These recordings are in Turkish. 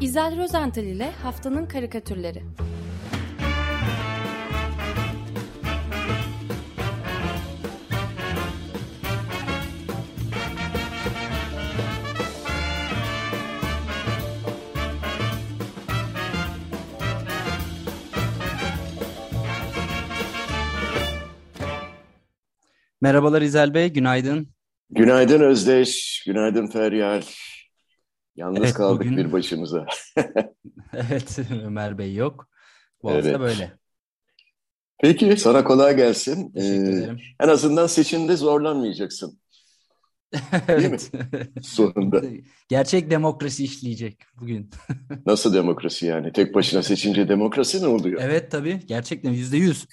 İzel Rozental ile Haftanın Karikatürleri Merhabalar İzel Bey, günaydın. Günaydın Özdeş, günaydın Feryal. Yalnız evet, kaldık bugün... bir başımıza. evet, Ömer Bey yok. Bu evet. hafta böyle. Peki, sana kolay gelsin. Ee, en azından seçimde zorlanmayacaksın. evet. Sonunda. Gerçek demokrasi işleyecek bugün. Nasıl demokrasi yani? Tek başına seçince demokrasi ne oluyor? Evet tabii, gerçekten yüzde yüz.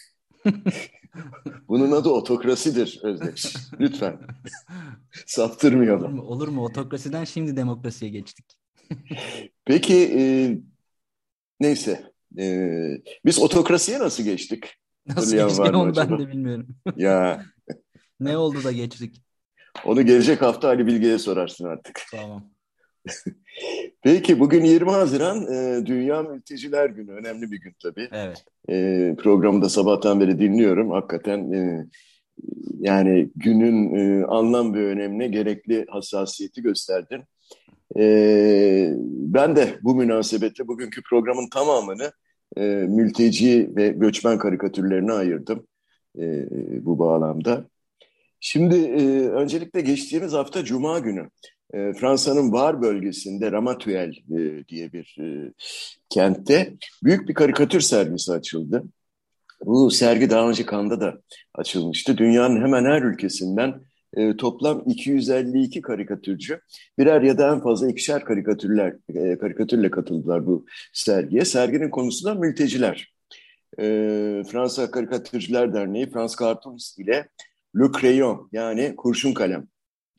Bunun adı otokrasidir Özdeş. Lütfen. Saptırmayalım. Olur mu? Olur mu? Otokrasiden şimdi demokrasiye geçtik. Peki e, neyse. E, biz otokrasiye nasıl geçtik? Nasıl geçtik onu ben de bilmiyorum. ya. ne oldu da geçtik? Onu gelecek hafta Ali Bilge'ye sorarsın artık. Tamam. Peki bugün 20 Haziran e, Dünya Mülteciler Günü. Önemli bir gün tabii. Evet. E, programı da sabahtan beri dinliyorum. Hakikaten e, yani günün e, anlam ve önemine gerekli hassasiyeti gösterdin. E, ben de bu münasebetle bugünkü programın tamamını e, mülteci ve göçmen karikatürlerine ayırdım e, bu bağlamda. Şimdi e, öncelikle geçtiğimiz hafta Cuma günü e, Fransa'nın Var bölgesinde Ramatuel e, diye bir e, kentte büyük bir karikatür sergisi açıldı. Bu sergi daha önce Kanda da açılmıştı. Dünyanın hemen her ülkesinden e, toplam 252 karikatürcü birer ya da en fazla ikişer karikatürler e, karikatürle katıldılar bu sergiye. Serginin konusu da mülteciler. E, Fransa Karikatürcüler Derneği Frans Cartoons ile Le Crayon yani kurşun kalem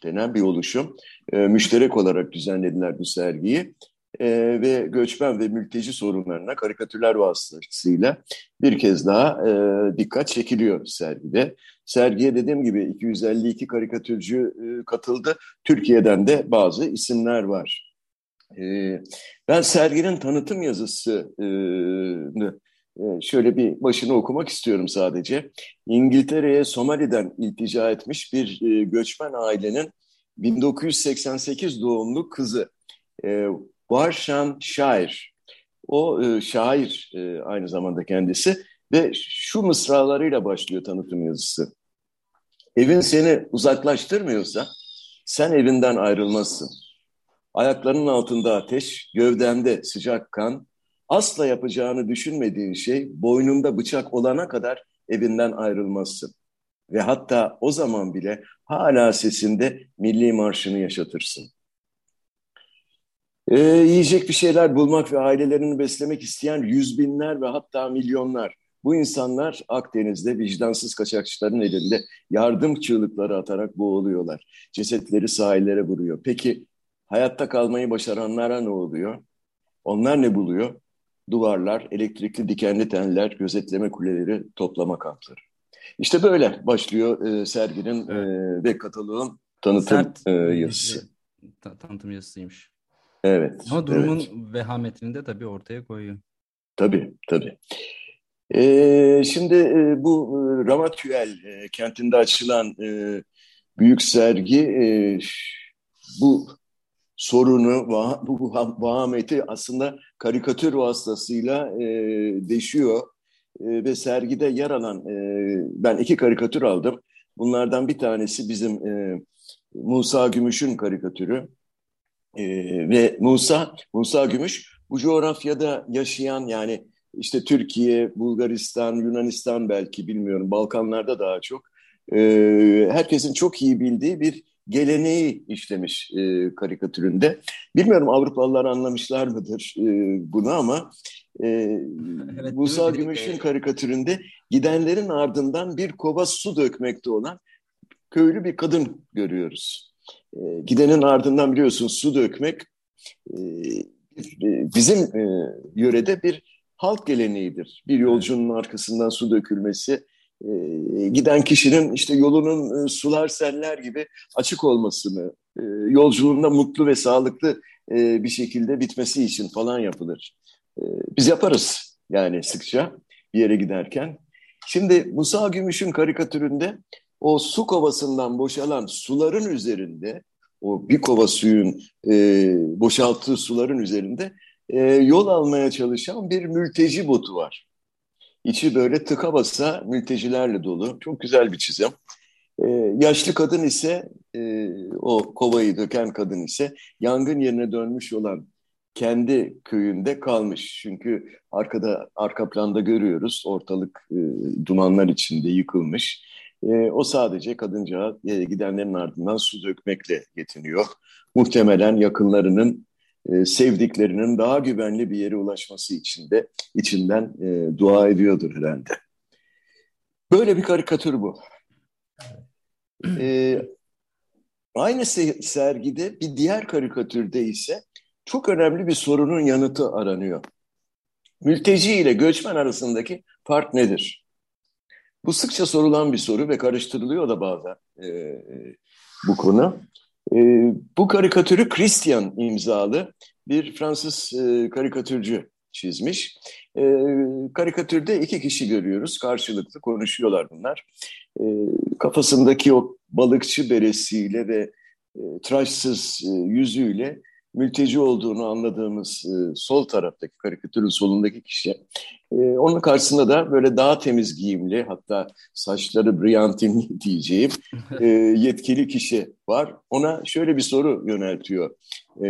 denen bir oluşum. E, müşterek olarak düzenlediler bu sergiyi. E, ve göçmen ve mülteci sorunlarına karikatürler vasıtasıyla bir kez daha e, dikkat çekiliyor sergide. Sergiye dediğim gibi 252 karikatürcü e, katıldı. Türkiye'den de bazı isimler var. E, ben serginin tanıtım yazısı e, e şöyle bir başını okumak istiyorum sadece. İngiltere'ye Somali'den iltica etmiş bir e, göçmen ailenin 1988 doğumlu kızı e, Varşan Şair. O e, şair e, aynı zamanda kendisi ve şu mısralarıyla başlıyor tanıtım yazısı. Evin seni uzaklaştırmıyorsa sen evinden ayrılmazsın. Ayaklarının altında ateş, gövdende sıcak kan, asla yapacağını düşünmediğin şey boynunda bıçak olana kadar evinden ayrılmazsın. Ve hatta o zaman bile hala sesinde milli marşını yaşatırsın. Ee, yiyecek bir şeyler bulmak ve ailelerini beslemek isteyen yüz binler ve hatta milyonlar. Bu insanlar Akdeniz'de vicdansız kaçakçıların elinde yardım çığlıkları atarak boğuluyorlar. Cesetleri sahillere vuruyor. Peki hayatta kalmayı başaranlara ne oluyor? Onlar ne buluyor? Duvarlar, elektrikli dikenli teller, gözetleme kuleleri, toplama kampları. İşte böyle başlıyor e, serginin e, ve kataloğun tanıtım Sert, e, yazısı. Ta, tanıtım yazısıymış. Evet. Ama durumun evet. vehametini de tabii ortaya koyuyor. Tabii, tabii. Ee, şimdi e, bu e, Ramatüel e, kentinde açılan e, büyük sergi e, bu sorunu, va, bu vahameti aslında karikatür vasıtasıyla e, deşiyor. E, ve sergide yer alan, e, ben iki karikatür aldım. Bunlardan bir tanesi bizim e, Musa Gümüş'ün karikatürü. E, ve Musa, Musa Gümüş bu coğrafyada yaşayan yani işte Türkiye, Bulgaristan, Yunanistan belki bilmiyorum, Balkanlarda daha çok. E, herkesin çok iyi bildiği bir geleneği işlemiş e, karikatüründe. Bilmiyorum Avrupalılar anlamışlar mıdır e, bunu ama e, evet, Musa Gümüş'ün karikatüründe gidenlerin ardından bir kova su dökmekte olan köylü bir kadın görüyoruz. E, gidenin ardından biliyorsun su dökmek e, bizim e, yörede bir halk geleneğidir. Bir yolcunun arkasından su dökülmesi, e, giden kişinin işte yolunun e, sular seller gibi açık olmasını, e, yolculuğunda mutlu ve sağlıklı e, bir şekilde bitmesi için falan yapılır. E, biz yaparız yani sıkça bir yere giderken. Şimdi Musa Gümüş'ün karikatüründe o su kovasından boşalan suların üzerinde, o bir kova suyun e, boşalttığı suların üzerinde e, yol almaya çalışan bir mülteci botu var. İçi böyle tıka basa mültecilerle dolu. Çok güzel bir çizim. Ee, yaşlı kadın ise e, o kovayı döken kadın ise yangın yerine dönmüş olan kendi köyünde kalmış. Çünkü arkada arka planda görüyoruz ortalık e, dumanlar içinde yıkılmış. E, o sadece kadınca e, gidenlerin ardından su dökmekle yetiniyor. Muhtemelen yakınlarının e, sevdiklerinin daha güvenli bir yere ulaşması için de içinden e, dua ediyordur herhalde. Böyle bir karikatür bu. E, aynı sergide bir diğer karikatürde ise çok önemli bir sorunun yanıtı aranıyor. Mülteci ile göçmen arasındaki fark nedir? Bu sıkça sorulan bir soru ve karıştırılıyor da bazen e, bu konu. E, bu karikatürü Christian imzalı bir Fransız e, karikatürcü çizmiş. E, karikatürde iki kişi görüyoruz. Karşılıklı konuşuyorlar bunlar. E, kafasındaki o balıkçı beresiyle ve e, tıraşsız e, yüzüyle mülteci olduğunu anladığımız e, sol taraftaki karikatürün solundaki kişi. E, onun karşısında da böyle daha temiz giyimli hatta saçları brillantinli diyeceğim e, yetkili kişi var. Ona şöyle bir soru yöneltiyor e,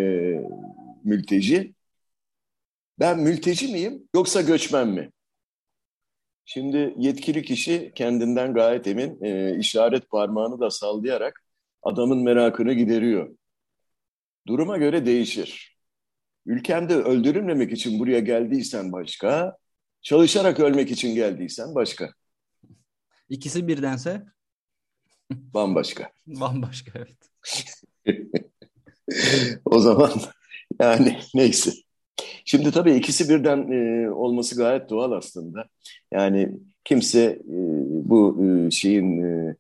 mülteci. Ben mülteci miyim yoksa göçmen mi? Şimdi yetkili kişi kendinden gayet emin e, işaret parmağını da sallayarak adamın merakını gideriyor. Duruma göre değişir. Ülkemde öldürülmemek için buraya geldiysen başka, çalışarak ölmek için geldiysen başka. İkisi birdense? Bambaşka. Bambaşka evet. o zaman yani neyse. Şimdi tabii ikisi birden e, olması gayet doğal aslında. Yani kimse e, bu e, şeyin e,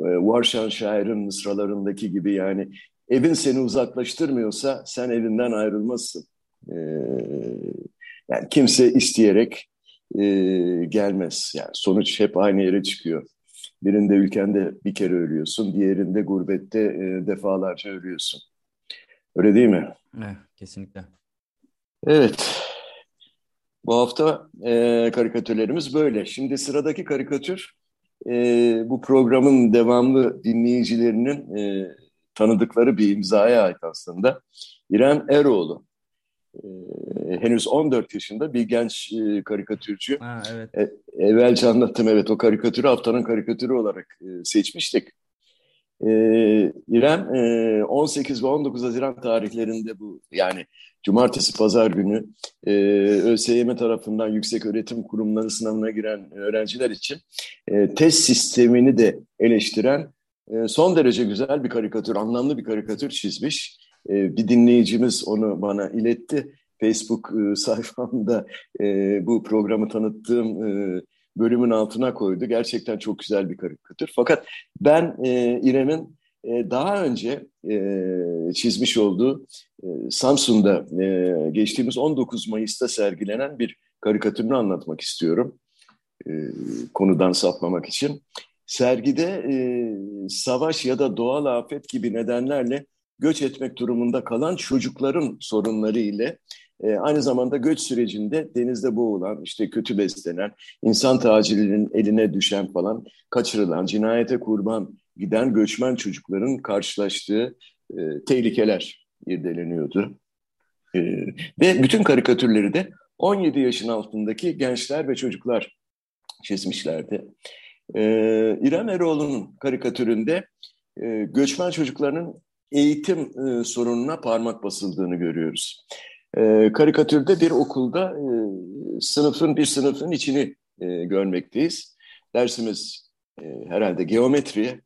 Varşan şairin mısralarındaki gibi yani evin seni uzaklaştırmıyorsa sen evinden ayrılmazsın. E, yani kimse isteyerek e, gelmez. Yani sonuç hep aynı yere çıkıyor. Birinde ülkende bir kere ölüyorsun, diğerinde gurbette e, defalarca ölüyorsun. Öyle değil mi? Evet, kesinlikle. Evet. Bu hafta e, karikatürlerimiz böyle. Şimdi sıradaki karikatür e, bu programın devamlı dinleyicilerinin e, tanıdıkları bir imzaya ait aslında. İrem Eroğlu. E, henüz 14 yaşında bir genç e, karikatürcü. Ha, evet. E, evvelce anlattım evet o karikatürü haftanın karikatürü olarak e, seçmiştik. E, İrem e, 18 ve 19 Haziran tarihlerinde bu yani cumartesi pazar günü e, ÖSYM tarafından yüksek öğretim kurumları sınavına giren öğrenciler için e, test sistemini de eleştiren son derece güzel bir karikatür, anlamlı bir karikatür çizmiş. E, bir dinleyicimiz onu bana iletti. Facebook e, sayfamda e, bu programı tanıttığım e, bölümün altına koydu. Gerçekten çok güzel bir karikatür. Fakat ben İrem'in daha önce çizmiş olduğu Samsun'da geçtiğimiz 19 Mayıs'ta sergilenen bir karikatürünü anlatmak istiyorum. Konudan sapmamak için. Sergide e, savaş ya da doğal afet gibi nedenlerle göç etmek durumunda kalan çocukların sorunları ile e, aynı zamanda göç sürecinde denizde boğulan, işte kötü beslenen, insan tacirinin eline düşen falan, kaçırılan, cinayete kurban giden göçmen çocukların karşılaştığı e, tehlikeler irdeleniyordu. E, ve bütün karikatürleri de 17 yaşın altındaki gençler ve çocuklar çizmişlerdi. E, İrem Eroğlu'nun karikatüründe e, göçmen çocuklarının eğitim e, sorununa parmak basıldığını görüyoruz. E, karikatürde bir okulda e, sınıfın bir sınıfın içini e, görmekteyiz. Dersimiz e, herhalde geometri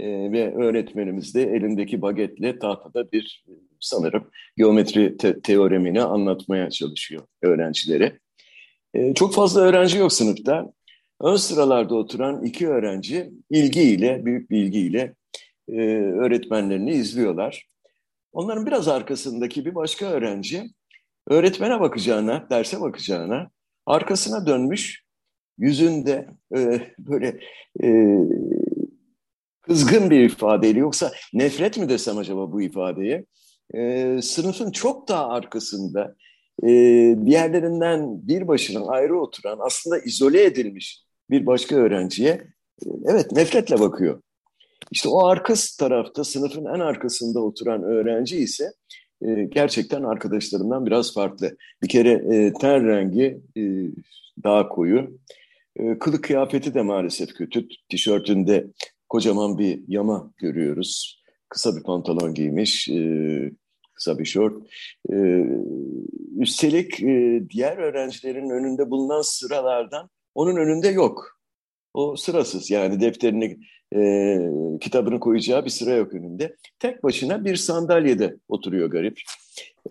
e, ve öğretmenimiz de elindeki bagetle tahtada bir sanırım geometri te teoremini anlatmaya çalışıyor öğrencilere. E, çok fazla öğrenci yok sınıfta. Ön sıralarda oturan iki öğrenci ilgiyle, büyük bir ilgiyle e, öğretmenlerini izliyorlar. Onların biraz arkasındaki bir başka öğrenci öğretmene bakacağına, derse bakacağına arkasına dönmüş yüzünde e, böyle e, kızgın bir ifadeyle yoksa nefret mi desem acaba bu ifadeye e, sınıfın çok daha arkasında e, diğerlerinden bir başına ayrı oturan aslında izole edilmiş bir başka öğrenciye e, evet nefretle bakıyor. İşte o arka tarafta sınıfın en arkasında oturan öğrenci ise e, gerçekten arkadaşlarımdan biraz farklı. Bir kere e, ten rengi e, daha koyu. E, kılık kıyafeti de maalesef kötü. Tişörtünde kocaman bir yama görüyoruz. Kısa bir pantolon giymiş, e, kısa bir şort. E, üstelik e, diğer öğrencilerin önünde bulunan sıralardan onun önünde yok. O sırasız yani defterini, e, kitabını koyacağı bir sıra yok önünde. Tek başına bir sandalyede oturuyor garip.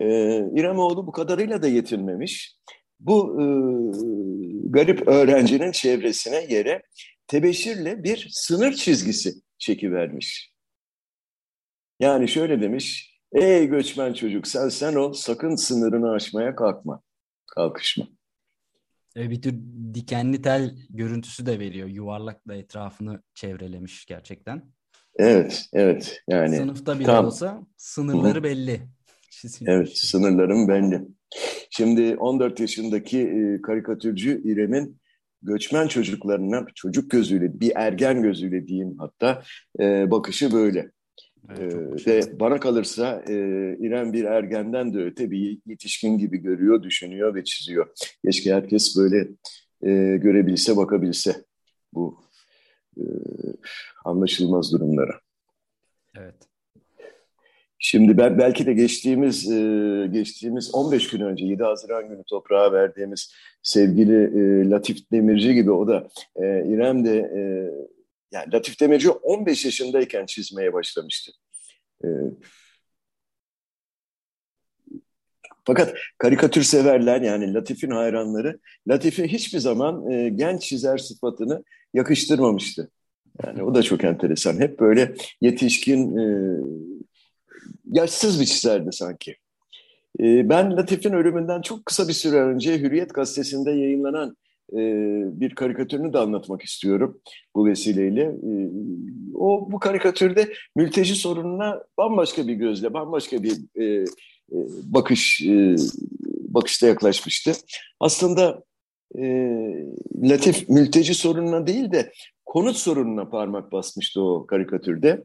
E, İremoğlu bu kadarıyla da yetinmemiş. Bu e, garip öğrencinin çevresine yere tebeşirle bir sınır çizgisi çekivermiş. Yani şöyle demiş, ey göçmen çocuk sen sen ol sakın sınırını aşmaya kalkma, kalkışma. E, bir tür dikenli tel görüntüsü de veriyor. Yuvarlakla etrafını çevrelemiş gerçekten. Evet, evet. Yani sınıfta bile tam. olsa sınırları Hı. belli. Evet, sınırlarım belli. Şimdi 14 yaşındaki e, karikatürcü İrem'in göçmen çocuklarına çocuk gözüyle, bir ergen gözüyle diyeyim hatta e, bakışı böyle. Evet, ee, ve bana kalırsa e, İrem bir ergenden de öte bir yetişkin gibi görüyor, düşünüyor ve çiziyor. Keşke herkes böyle e, görebilse, bakabilse bu e, anlaşılmaz durumlara. Evet. Şimdi ben belki de geçtiğimiz e, geçtiğimiz 15 gün önce 7 Haziran günü toprağa verdiğimiz sevgili e, Latif Demirci gibi o da e, İrem de e, yani Latif Demirci 15 yaşındayken çizmeye başlamıştı. E, fakat karikatür severler yani Latif'in hayranları Latif'e hiçbir zaman e, genç çizer sıfatını yakıştırmamıştı. Yani o da çok enteresan. Hep böyle yetişkin, e, yaşsız bir çizerdi sanki. E, ben Latif'in ölümünden çok kısa bir süre önce Hürriyet gazetesinde yayınlanan e, bir karikatürünü de anlatmak istiyorum bu vesileyle. E, o bu karikatürde mülteci sorununa bambaşka bir gözle, bambaşka bir e, e, bakış e, bakışta yaklaşmıştı. Aslında Latif mülteci sorununa değil de konut sorununa parmak basmıştı o karikatürde.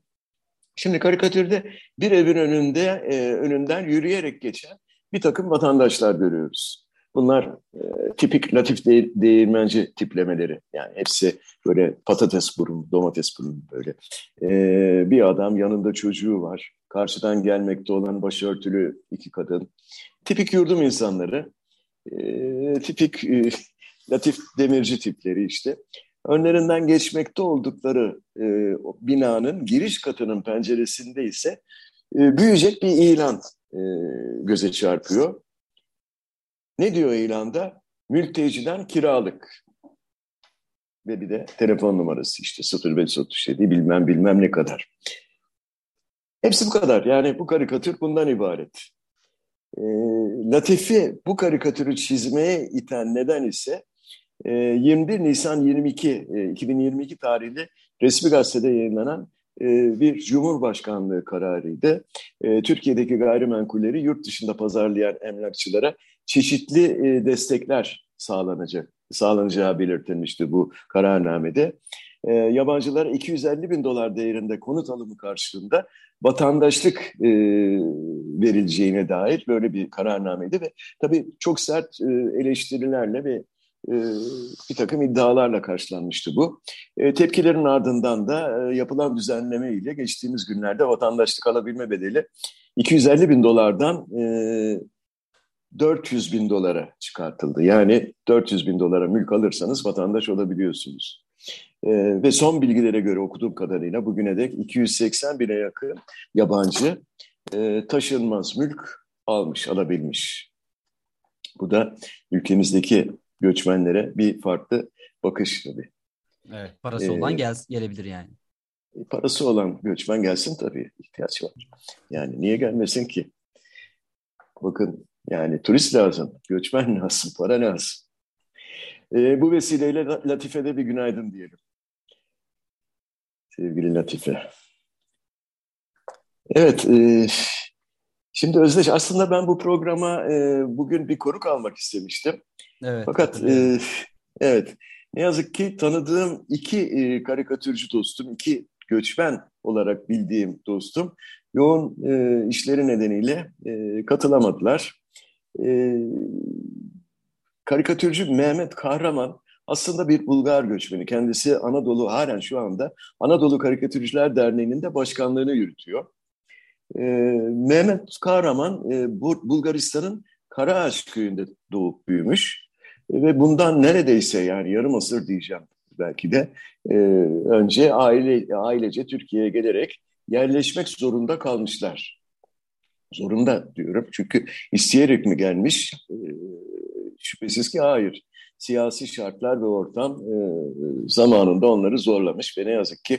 Şimdi karikatürde bir evin önünde önünden yürüyerek geçen bir takım vatandaşlar görüyoruz. Bunlar e, tipik latif de değirmenci tiplemeleri. Yani hepsi böyle patates burun, domates burun böyle. E, bir adam yanında çocuğu var. Karşıdan gelmekte olan başörtülü iki kadın. Tipik yurdum insanları. E, tipik e, latif demirci tipleri işte. Önlerinden geçmekte oldukları e, binanın giriş katının penceresinde ise e, büyüyecek bir ilan e, göze çarpıyor. Ne diyor ilanda? Mülteciden kiralık. Ve bir de telefon numarası işte 0537 bilmem bilmem ne kadar. Hepsi bu kadar. Yani bu karikatür bundan ibaret. E, Latifi bu karikatürü çizmeye iten neden ise 21 ee, Nisan 22 2022 e, tarihli resmi gazetede yayınlanan e, bir Cumhurbaşkanlığı kararıydı. E, Türkiye'deki gayrimenkulleri yurt dışında pazarlayan emlakçılara çeşitli destekler sağlanacak sağlanacağı belirtilmişti bu kararnamede. E, yabancılara 250 bin dolar değerinde konut alımı karşılığında vatandaşlık e, verileceğine dair böyle bir kararnameydi ve tabii çok sert e, eleştirilerle ve e, bir takım iddialarla karşılanmıştı bu. E, tepkilerin ardından da e, yapılan düzenleme ile geçtiğimiz günlerde vatandaşlık alabilme bedeli 250 bin dolardan 400 bin dolara çıkartıldı. Yani 400 bin dolara mülk alırsanız vatandaş olabiliyorsunuz. ve son bilgilere göre okuduğum kadarıyla bugüne dek 280 bine yakın yabancı taşınmaz mülk almış, alabilmiş. Bu da ülkemizdeki göçmenlere bir farklı bakış tabii. Evet, parası ee, olan gel, gelebilir yani. parası olan göçmen gelsin tabii ihtiyaç var. Yani niye gelmesin ki? Bakın yani turist lazım, göçmen lazım, para lazım. E, bu vesileyle Latife'de bir günaydın diyelim. Sevgili Latife. Evet, e, şimdi Özdeş aslında ben bu programa e, bugün bir konuk almak istemiştim. Evet. Fakat e, evet, ne yazık ki tanıdığım iki e, karikatürcü dostum, iki göçmen olarak bildiğim dostum yoğun e, işleri nedeniyle e, katılamadılar. E, karikatürcü Mehmet Kahraman aslında bir Bulgar göçmeni. Kendisi Anadolu halen şu anda Anadolu Karikatürcüler Derneği'nin de başkanlığını yürütüyor. E, Mehmet Kahraman e, Bulgaristan'ın Karaağaç köyünde doğup büyümüş. E, ve bundan neredeyse yani yarım asır diyeceğim belki de e, önce aile ailece Türkiye'ye gelerek yerleşmek zorunda kalmışlar. Zorunda diyorum çünkü isteyerek mi gelmiş? E, şüphesiz ki hayır. Siyasi şartlar ve ortam e, zamanında onları zorlamış ve ne yazık ki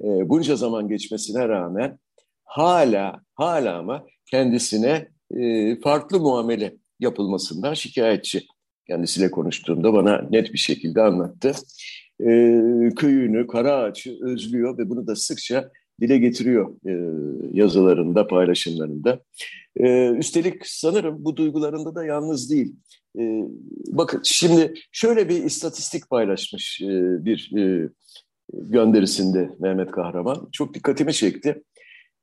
e, bunca zaman geçmesine rağmen hala hala ama kendisine e, farklı muamele yapılmasından şikayetçi. Kendisiyle konuştuğumda bana net bir şekilde anlattı. E, köyünü, Karaağaç'ı özlüyor ve bunu da sıkça dile getiriyor e, yazılarında, paylaşımlarında. E, üstelik sanırım bu duygularında da yalnız değil. E, bakın şimdi şöyle bir istatistik paylaşmış e, bir e, gönderisinde Mehmet Kahraman. Çok dikkatimi çekti.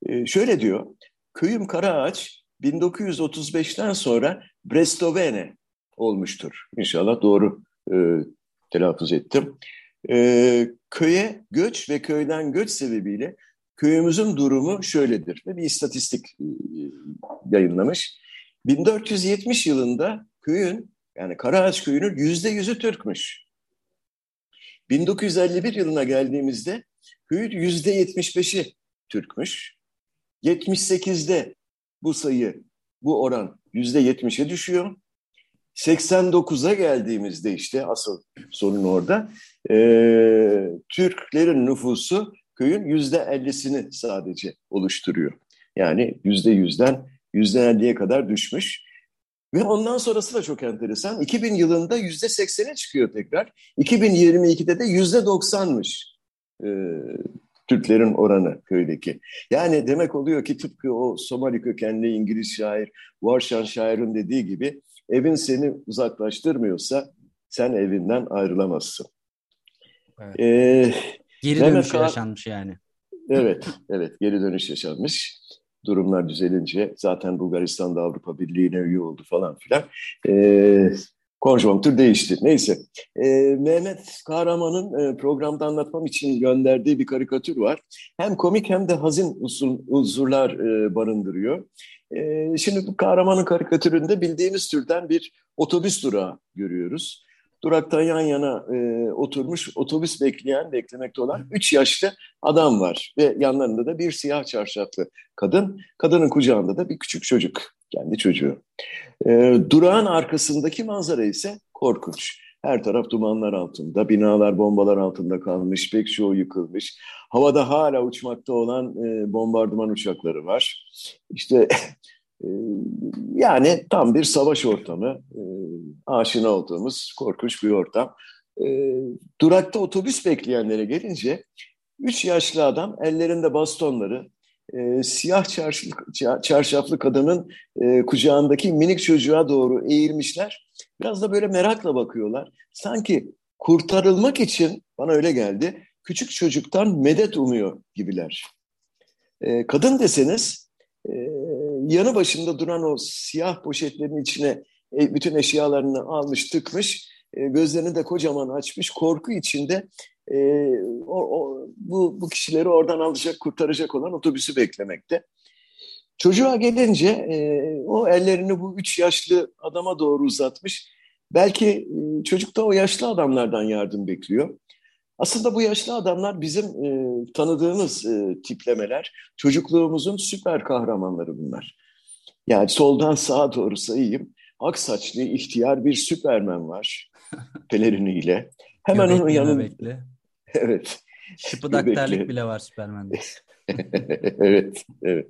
E, şöyle diyor, köyüm Karaağaç 1935'ten sonra Brestovene olmuştur. İnşallah doğru e, telaffuz ettim. E, köye göç ve köyden göç sebebiyle köyümüzün durumu şöyledir. Bir istatistik e, yayınlamış. 1470 yılında köyün yani Karaağaç köyünün yüzde yüzü Türkmüş. 1951 yılına geldiğimizde köyün yüzde 75'i Türkmüş. 78'de bu sayı, bu oran yüzde 70'e düşüyor. 89'a geldiğimizde işte asıl sorun orada. E, Türklerin nüfusu köyün yüzde 50'sini sadece oluşturuyor. Yani yüzde yüzden yüzde 50'ye kadar düşmüş. Ve ondan sonrası da çok enteresan. 2000 yılında yüzde 80'e çıkıyor tekrar. 2022'de de yüzde 90'mış e, Türklerin oranı köydeki. Yani demek oluyor ki tıpkı o Somali kökenli İngiliz şair Warşan şairin dediği gibi evin seni uzaklaştırmıyorsa sen evinden ayrılamazsın. Evet. Ee, geri Mehmet dönüş Kağan, yaşanmış yani. Evet, evet geri dönüş yaşanmış. Durumlar düzelince zaten Bulgaristan'da Avrupa Birliği'ne üye oldu falan filan. Ee, konjonktür değişti. Neyse. Ee, Mehmet Kahraman'ın e, programda anlatmam için gönderdiği bir karikatür var. Hem komik hem de hazin usul, unsurlar e, barındırıyor. E, şimdi bu kahramanın karikatüründe bildiğimiz türden bir otobüs durağı görüyoruz. Durakta yan yana e, oturmuş otobüs bekleyen, beklemekte olan üç yaşlı adam var. Ve yanlarında da bir siyah çarşaflı kadın. Kadının kucağında da bir küçük çocuk, kendi çocuğu. E, durağın arkasındaki manzara ise korkunç. Her taraf dumanlar altında, binalar bombalar altında kalmış, pek çoğu yıkılmış. Havada hala uçmakta olan e, bombardıman uçakları var. İşte yani tam bir savaş ortamı, e, aşina olduğumuz korkunç bir ortam. E, durakta otobüs bekleyenlere gelince üç yaşlı adam ellerinde bastonları, e, siyah çarşaflı, çarşaflı kadının e, kucağındaki minik çocuğa doğru eğilmişler. Biraz da böyle merakla bakıyorlar. Sanki kurtarılmak için bana öyle geldi. Küçük çocuktan medet umuyor gibiler. E, kadın deseniz yanı başında duran o siyah poşetlerin içine e, bütün eşyalarını almış tıkmış. E, gözlerini de kocaman açmış. Korku içinde e, o, o, bu, bu kişileri oradan alacak, kurtaracak olan otobüsü beklemekte. Çocuğa gelince o ellerini bu üç yaşlı adama doğru uzatmış. Belki çocuk da o yaşlı adamlardan yardım bekliyor. Aslında bu yaşlı adamlar bizim e, tanıdığımız e, tiplemeler. Çocukluğumuzun süper kahramanları bunlar. Yani soldan sağa doğru sayayım. Ak saçlı ihtiyar bir süpermen var peleriniyle. Hemen onun yanında... Evet. Şıpıdak Göbekli. terlik bile var Süpermen'de. evet, evet.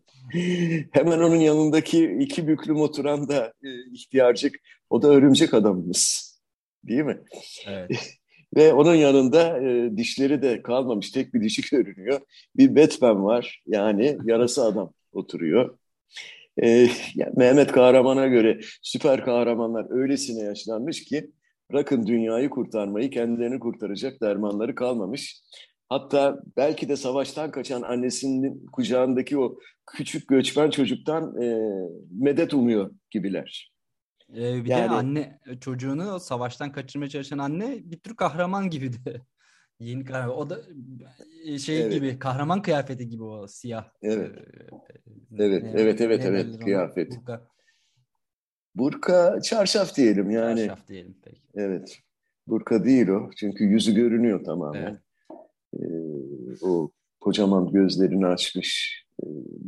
Hemen onun yanındaki iki büklüm oturan da e, ihtiyarcık, o da örümcek adamımız. Değil mi? Evet. Ve onun yanında e, dişleri de kalmamış, tek bir dişi görünüyor. Bir Batman var, yani yarası adam oturuyor. E, yani Mehmet Kahraman'a göre süper kahramanlar öylesine yaşlanmış ki bırakın dünyayı kurtarmayı, kendilerini kurtaracak dermanları kalmamış. Hatta belki de savaştan kaçan annesinin kucağındaki o küçük göçmen çocuktan e, medet umuyor gibiler. Ee, bir Yani- de anne çocuğunu o savaştan kaçırmaya çalışan anne bir tür kahraman gibi de. Yeni kahraman. O da e, şey Evet. gibi kahraman kıyafeti gibi o siyah. Evet. Ee, Evet, ne- evet, evet, ne evet, kıyafet. Burka, Burka çarşaf diyelim yani. çarşaf diyelim peki. Evet. Burka değil o. Çünkü yüzü görünüyor tamamen. Evet. Ee, o kocaman gözlerini açmış.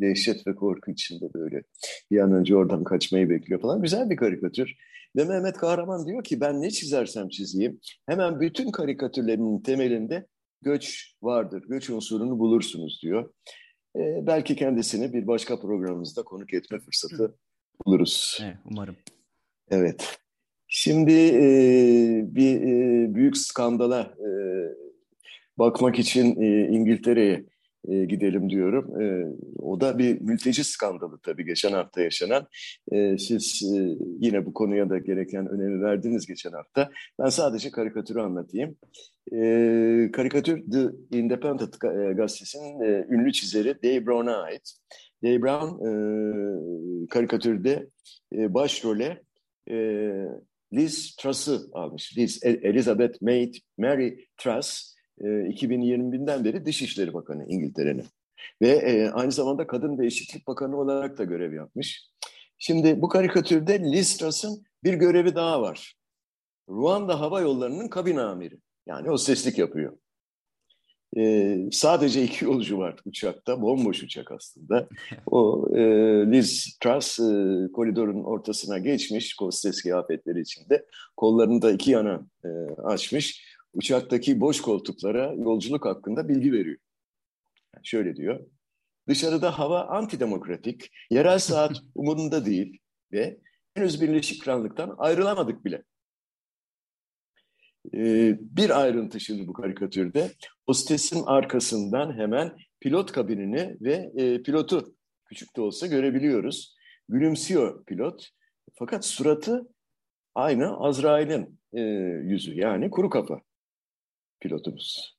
Dehşet ve korku içinde böyle. Bir an önce oradan kaçmayı bekliyor falan. Güzel bir karikatür. Ve Mehmet Kahraman diyor ki ben ne çizersem çizeyim hemen bütün karikatürlerinin temelinde göç vardır. Göç unsurunu bulursunuz diyor. Ee, belki kendisini bir başka programımızda konuk etme fırsatı buluruz. Evet, umarım. Evet. Şimdi e, bir e, büyük skandala e, bakmak için e, İngiltere'ye e, gidelim diyorum. E, o da bir mülteci skandalı tabii geçen hafta yaşanan. E, siz e, yine bu konuya da gereken önemi verdiniz geçen hafta. Ben sadece karikatürü anlatayım. E, karikatür The Independent e, gazetesinin e, ünlü çizeri Dave Brown'a ait. Dave Brown e, karikatürde e, başrole e, Liz Truss'ı almış. Liz, E- Elizabeth Maid, Mary Truss e, 2020'den beri Dışişleri Bakanı İngiltere'nin. Ve e, aynı zamanda Kadın ve Eşitlik Bakanı olarak da görev yapmış. Şimdi bu karikatürde Liz Truss'ın bir görevi daha var. Ruanda Hava Yolları'nın kabin amiri. Yani o seslik yapıyor. E, sadece iki yolcu var uçakta. Bomboş uçak aslında. O e, Liz Truss e, koridorun ortasına geçmiş hostes kıyafetleri içinde. Kollarını da iki yana e, açmış. Uçaktaki boş koltuklara yolculuk hakkında bilgi veriyor. Yani şöyle diyor. Dışarıda hava antidemokratik, yerel saat umurunda değil ve henüz Birleşik Krallık'tan ayrılamadık bile. Ee, bir ayrıntı şimdi bu karikatürde. Hostesin arkasından hemen pilot kabinini ve e, pilotu küçük de olsa görebiliyoruz. Gülümsüyor pilot. Fakat suratı aynı Azrail'in e, yüzü yani kuru kafa pilotumuz.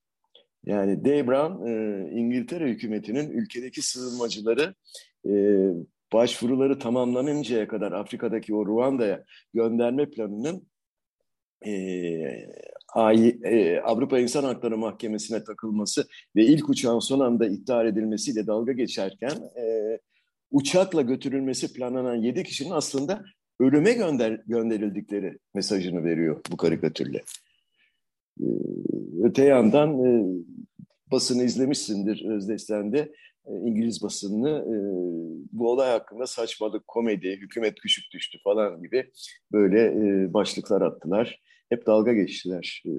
Yani Dave Brown e, İngiltere hükümetinin ülkedeki sığınmacıları e, başvuruları tamamlanıncaya kadar Afrika'daki o Ruanda'ya gönderme planının e, Ay- e, Avrupa İnsan Hakları Mahkemesi'ne takılması ve ilk uçağın son anda iptal edilmesiyle dalga geçerken e, uçakla götürülmesi planlanan 7 kişinin aslında ölüme gönder gönderildikleri mesajını veriyor bu karikatürle. E, öte yandan e, basını izlemişsindir Özdeş'ten e, İngiliz basınını e, bu olay hakkında saçmalık, komedi, hükümet küçük düştü falan gibi böyle e, başlıklar attılar. Hep dalga geçtiler e,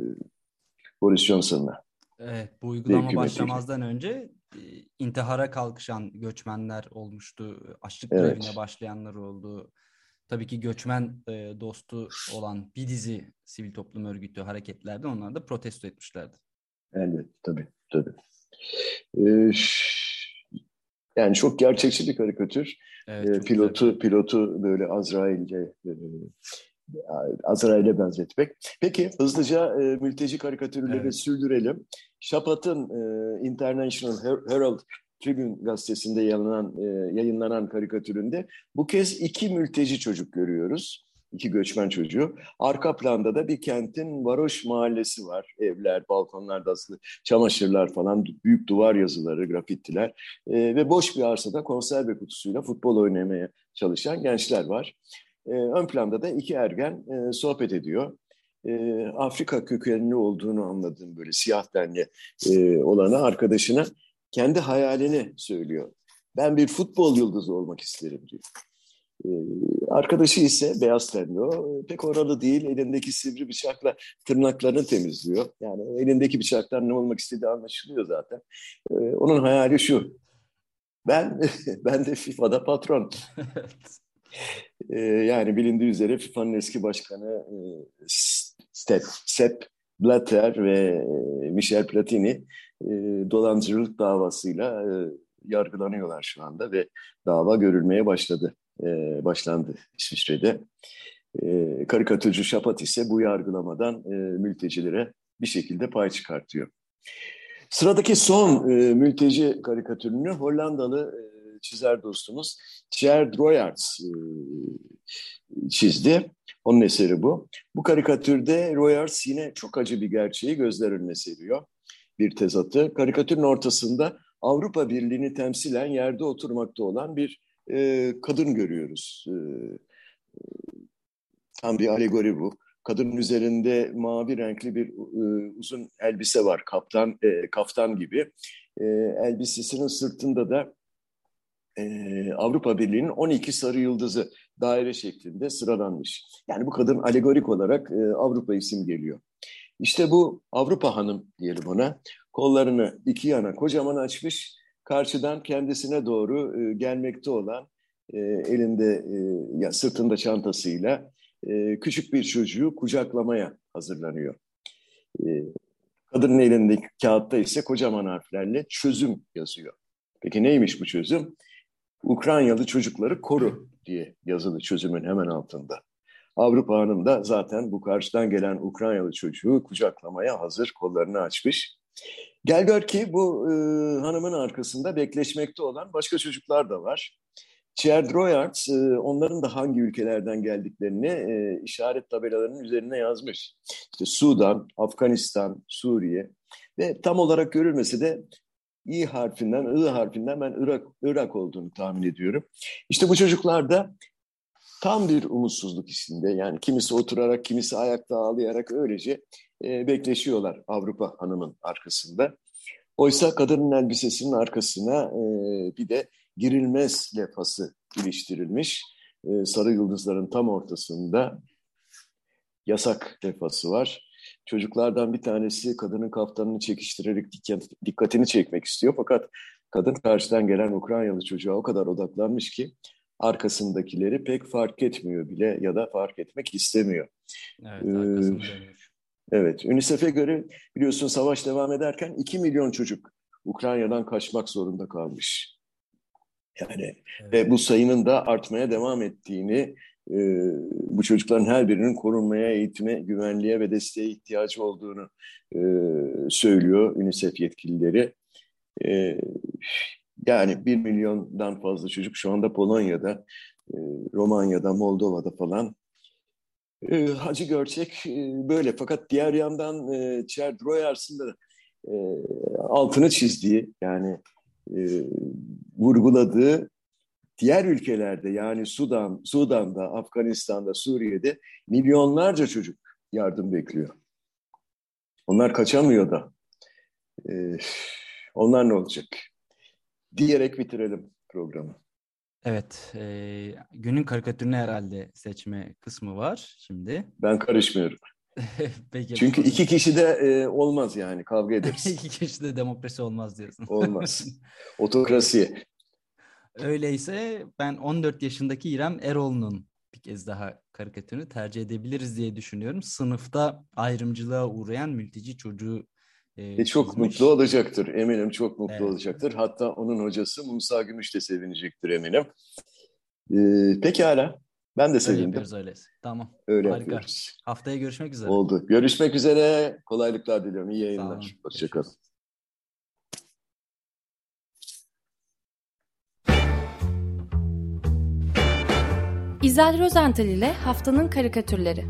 Boris Johnson'la. Evet, bu uygulama başlamazdan önce e, intihara kalkışan göçmenler olmuştu. Açlık Evet. grevine başlayanlar oldu. Tabii ki göçmen e, dostu olan bir dizi sivil toplum örgütü hareketlerde onlar da protesto etmişlerdi. Elbette tabii tabii. E, yani çok gerçekçi bir karikatür. Evet, pilotu güzel. pilotu böyle Azrail'ce e, Azrail'e benzetmek. Peki hızlıca e, mülteci karikatürleri Evet. sürdürelim. Şapat'ın e, International Her- Herald Tribune gazetesinde yayınlanan, e, yayınlanan karikatüründe bu kez iki mülteci çocuk görüyoruz. İki göçmen çocuğu. Arka planda da bir kentin varoş mahallesi var. Evler, balkonlarda asılı çamaşırlar falan, büyük duvar yazıları, grafittiler. E, ve boş bir arsada konserve kutusuyla futbol oynamaya çalışan gençler var. E, ön planda da iki ergen e, sohbet ediyor. E, Afrika kökenli olduğunu anladığım böyle siyah tenli e, olana arkadaşına kendi hayalini söylüyor. Ben bir futbol yıldızı olmak isterim diyor. E, arkadaşı ise beyaz tenli pek oralı değil. Elindeki sivri bıçakla tırnaklarını temizliyor. Yani elindeki bıçaklar ne olmak istediği anlaşılıyor zaten. E, onun hayali şu. Ben ben de FIFA'da patron. e, yani bilindiği üzere FIFA'nın eski başkanı e, Step, Sepp Blatter ve e, Michel Platini e, dolandırıcılık davasıyla e, yargılanıyorlar şu anda ve dava görülmeye başladı. Başlandı İsviçre'de. Karikatürcü Şapat ise bu yargılamadan mültecilere bir şekilde pay çıkartıyor. Sıradaki son mülteci karikatürünü Hollandalı çizer dostumuz Thierry Droyards çizdi. Onun eseri bu. Bu karikatürde Royers yine çok acı bir gerçeği gözler önüne seriyor. Bir tezatı. Karikatürün ortasında Avrupa Birliği'ni temsilen yerde oturmakta olan bir e, kadın görüyoruz. E, tam bir alegori bu. Kadının üzerinde mavi renkli bir e, uzun elbise var, kaptan e, kaftan gibi. E, elbisesinin sırtında da e, Avrupa Birliği'nin 12 sarı yıldızı daire şeklinde sıralanmış. Yani bu kadın alegorik olarak e, Avrupa isim geliyor. İşte bu Avrupa hanım diyelim ona. Kollarını iki yana kocaman açmış. Karşıdan kendisine doğru e, gelmekte olan e, elinde e, ya sırtında çantasıyla e, küçük bir çocuğu kucaklamaya hazırlanıyor. E, kadının elindeki kağıtta ise kocaman harflerle çözüm yazıyor. Peki neymiş bu çözüm? Ukraynalı çocukları koru diye yazılı çözümün hemen altında. Avrupa Hanım da zaten bu karşıdan gelen Ukraynalı çocuğu kucaklamaya hazır, kollarını açmış. Gel gör ki bu e, hanımın arkasında bekleşmekte olan başka çocuklar da var. Thierry Droyards e, onların da hangi ülkelerden geldiklerini e, işaret tabelalarının üzerine yazmış. İşte Sudan, Afganistan, Suriye ve tam olarak görülmesi de İ harfinden, I harfinden ben Irak, Irak olduğunu tahmin ediyorum. İşte bu çocuklar da tam bir umutsuzluk içinde. Yani kimisi oturarak, kimisi ayakta ağlayarak öylece e, bekleşiyorlar Avrupa hanımın arkasında. Oysa kadının elbisesinin arkasına e, bir de girilmez lefası iliştirilmiş. E, sarı yıldızların tam ortasında yasak lefası var. Çocuklardan bir tanesi kadının kaftanını çekiştirerek dikkatini çekmek istiyor. Fakat kadın karşıdan gelen Ukraynalı çocuğa o kadar odaklanmış ki arkasındakileri pek fark etmiyor bile ya da fark etmek istemiyor. Evet, ee, evet, UNICEF'e göre biliyorsun savaş devam ederken 2 milyon çocuk Ukrayna'dan kaçmak zorunda kalmış. Yani evet. ve bu sayının da artmaya devam ettiğini e, bu çocukların her birinin korunmaya, eğitime, güvenliğe ve desteğe ihtiyacı olduğunu e, söylüyor UNICEF yetkilileri. E, yani bir milyondan fazla çocuk şu anda Polonya'da, e, Romanya'da, Moldova'da falan. E, Hacı Görçek e, böyle. Fakat diğer yandan e, Cherd Royers'ın da e, altını çizdiği yani e, vurguladığı diğer ülkelerde yani Sudan, Sudan'da, Afganistan'da, Suriye'de milyonlarca çocuk yardım bekliyor. Onlar kaçamıyor da. Ee, onlar ne olacak? Diyerek bitirelim programı. Evet, e, günün karikatürünü herhalde seçme kısmı var şimdi. Ben karışmıyorum. Peki, Çünkü iki kişi de e, olmaz yani kavga ederiz. iki kişi de demokrasi olmaz diyorsun. Olmaz. Otokrasi. Öyleyse ben 14 yaşındaki İrem Erol'un bir kez daha karikatürünü tercih edebiliriz diye düşünüyorum. Sınıfta ayrımcılığa uğrayan mülteci çocuğu e, e çok çizmiş. mutlu olacaktır. Eminim çok mutlu evet. olacaktır. Hatta onun hocası Musa Gümüş de sevinecektir eminim. Ee, pekala. Ben de sevindim. Öyle öyleyse. Tamam. Öyle Harika. yapıyoruz. Haftaya görüşmek üzere. Oldu. Görüşmek üzere. Kolaylıklar diliyorum. İyi yayınlar. Hoşçakalın. İzel Rozental ile Haftanın Karikatürleri